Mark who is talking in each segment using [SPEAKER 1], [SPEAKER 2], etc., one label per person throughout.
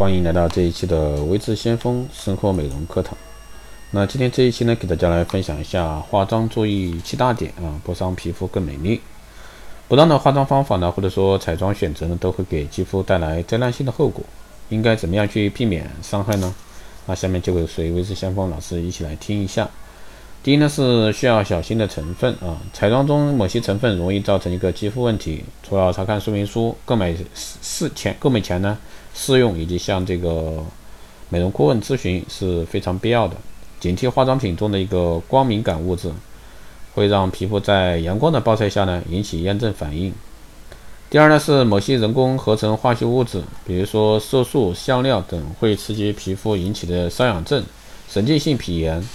[SPEAKER 1] 欢迎来到这一期的维智先锋生活美容课堂。那今天这一期呢，给大家来分享一下化妆注意七大点啊，不伤皮肤更美丽。不当的化妆方法呢，或者说彩妆选择呢，都会给肌肤带来灾难性的后果。应该怎么样去避免伤害呢？那下面就会随维智先锋老师一起来听一下。第一呢是需要小心的成分啊，彩妆中某些成分容易造成一个肌肤问题，除了查看说明书、购买试前购买前呢试用以及向这个美容顾问咨询是非常必要的。警惕化妆品中的一个光敏感物质，会让皮肤在阳光的暴晒下呢引起炎症反应。第二呢是某些人工合成化学物质，比如说色素、香料等，会刺激皮肤引起的瘙痒症、神经性皮炎。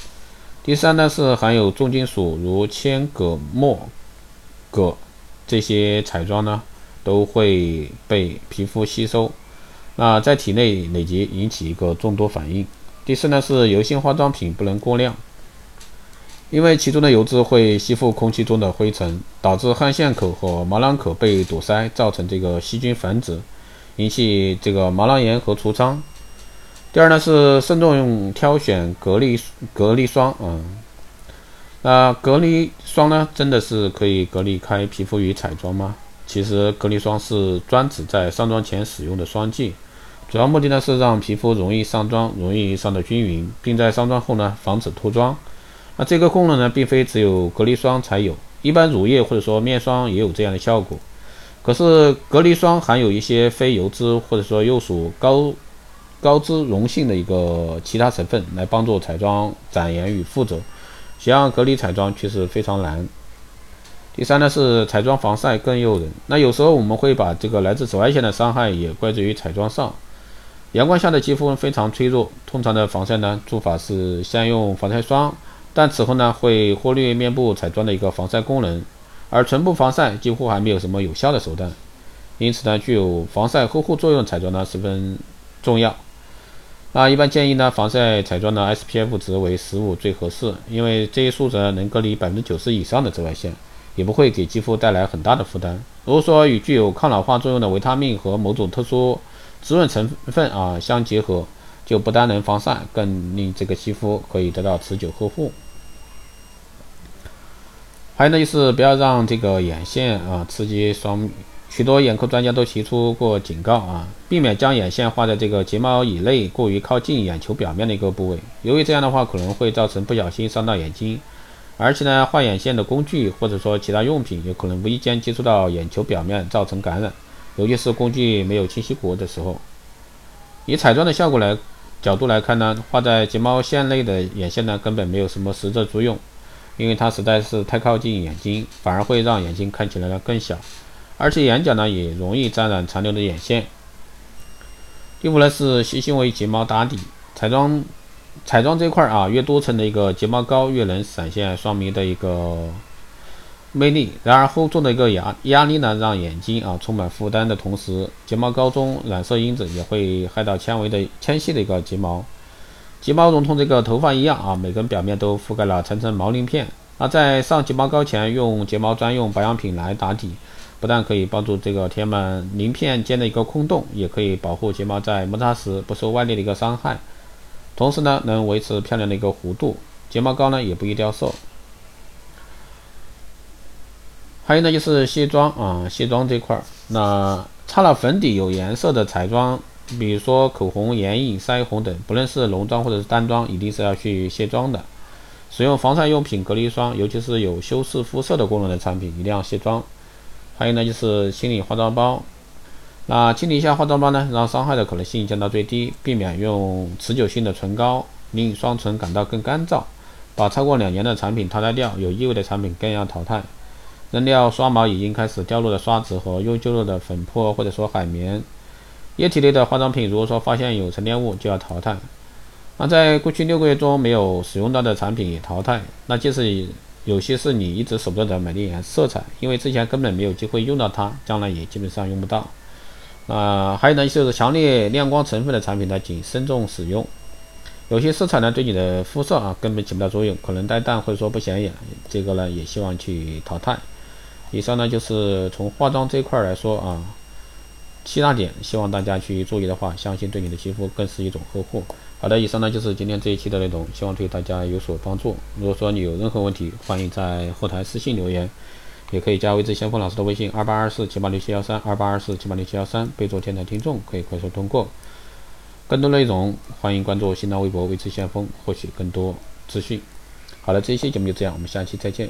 [SPEAKER 1] 第三呢是含有重金属，如铅、铬、锰、铬这些彩妆呢都会被皮肤吸收，那在体内累积引起一个中毒反应。第四呢是油性化妆品不能过量，因为其中的油脂会吸附空气中的灰尘，导致汗腺口和毛囊口被堵塞，造成这个细菌繁殖，引起这个毛囊炎和痤疮。第二呢是慎重挑选隔离隔离霜啊，那隔离霜呢真的是可以隔离开皮肤与彩妆吗？其实隔离霜是专指在上妆前使用的霜剂，主要目的呢是让皮肤容易上妆，容易上的均匀，并在上妆后呢防止脱妆。那这个功能呢并非只有隔离霜才有，一般乳液或者说面霜也有这样的效果。可是隔离霜含有一些非油脂或者说又属高。高脂溶性的一个其他成分来帮助彩妆展颜与附着，想要隔离彩妆却是非常难。第三呢是彩妆防晒更诱人，那有时候我们会把这个来自紫外线的伤害也怪罪于彩妆上。阳光下的肌肤非常脆弱，通常的防晒呢做法是先用防晒霜，但此后呢会忽略面部彩妆的一个防晒功能，而唇部防晒几乎还没有什么有效的手段。因此呢，具有防晒呵护作用彩妆呢十分重要。那一般建议呢，防晒彩妆的 SPF 值为十五最合适，因为这一数值能隔离百分之九十以上的紫外线，也不会给肌肤带来很大的负担。如果说与具有抗老化作用的维他命和某种特殊滋润成分啊相结合，就不单能防晒，更令这个肌肤可以得到持久呵护。还有呢，就是不要让这个眼线啊刺激双。许多眼科专家都提出过警告啊，避免将眼线画在这个睫毛以内过于靠近眼球表面的一个部位，由于这样的话可能会造成不小心伤到眼睛，而且呢，画眼线的工具或者说其他用品有可能无意间接触到眼球表面造成感染，尤其是工具没有清洗过的时候。以彩妆的效果来角度来看呢，画在睫毛线内的眼线呢根本没有什么实质作用，因为它实在是太靠近眼睛，反而会让眼睛看起来呢更小。而且眼角呢也容易沾染残留的眼线。第五呢是细心为睫毛打底，彩妆彩妆这块啊，越多层的一个睫毛膏越能闪现双眉的一个魅力。然而厚重的一个压压力呢，让眼睛啊充满负担的同时，睫毛膏中染色因子也会害到纤维的纤细的一个睫毛。睫毛如同这个头发一样啊，每根表面都覆盖了层层毛鳞片。那在上睫毛膏前，用睫毛专用保养品来打底。不但可以帮助这个填满鳞片间的一个空洞，也可以保护睫毛在摩擦时不受外力的一个伤害，同时呢，能维持漂亮的一个弧度，睫毛膏呢也不易掉色。还有呢，就是卸妆啊，卸妆这块儿，那擦了粉底有颜色的彩妆，比如说口红、眼影、腮红等，不论是浓妆或者是淡妆，一定是要去卸妆的。使用防晒用品、隔离霜，尤其是有修饰肤色的功能的产品，一定要卸妆。还有呢，就是清理化妆包。那清理一下化妆包呢，让伤害的可能性降到最低，避免用持久性的唇膏令双唇感到更干燥。把超过两年的产品淘汰掉，有异味的产品更要淘汰。扔掉刷毛已经开始掉落的刷子和用旧了的粉扑或者说海绵。液体类的化妆品，如果说发现有沉淀物，就要淘汰。那在过去六个月中没有使用到的产品也淘汰。那即使有些是你一直舍不得的美丽颜色彩，因为之前根本没有机会用到它，将来也基本上用不到。啊，还有呢，就是强烈亮光成分的产品呢，请慎重使用。有些色彩呢，对你的肤色啊根本起不到作用，可能带淡或者说不显眼，这个呢也希望去淘汰。以上呢就是从化妆这块来说啊，七大点，希望大家去注意的话，相信对你的肌肤更是一种呵护。好的，以上呢就是今天这一期的内容，希望对大家有所帮助。如果说你有任何问题，欢迎在后台私信留言，也可以加微知先锋老师的微信二八二四七八六七幺三二八二四七八六七幺三，备注“天台听众”，可以快速通过。更多内容，欢迎关注新浪微博微知先锋，获取更多资讯。好了，这一期节目就这样，我们下期再见。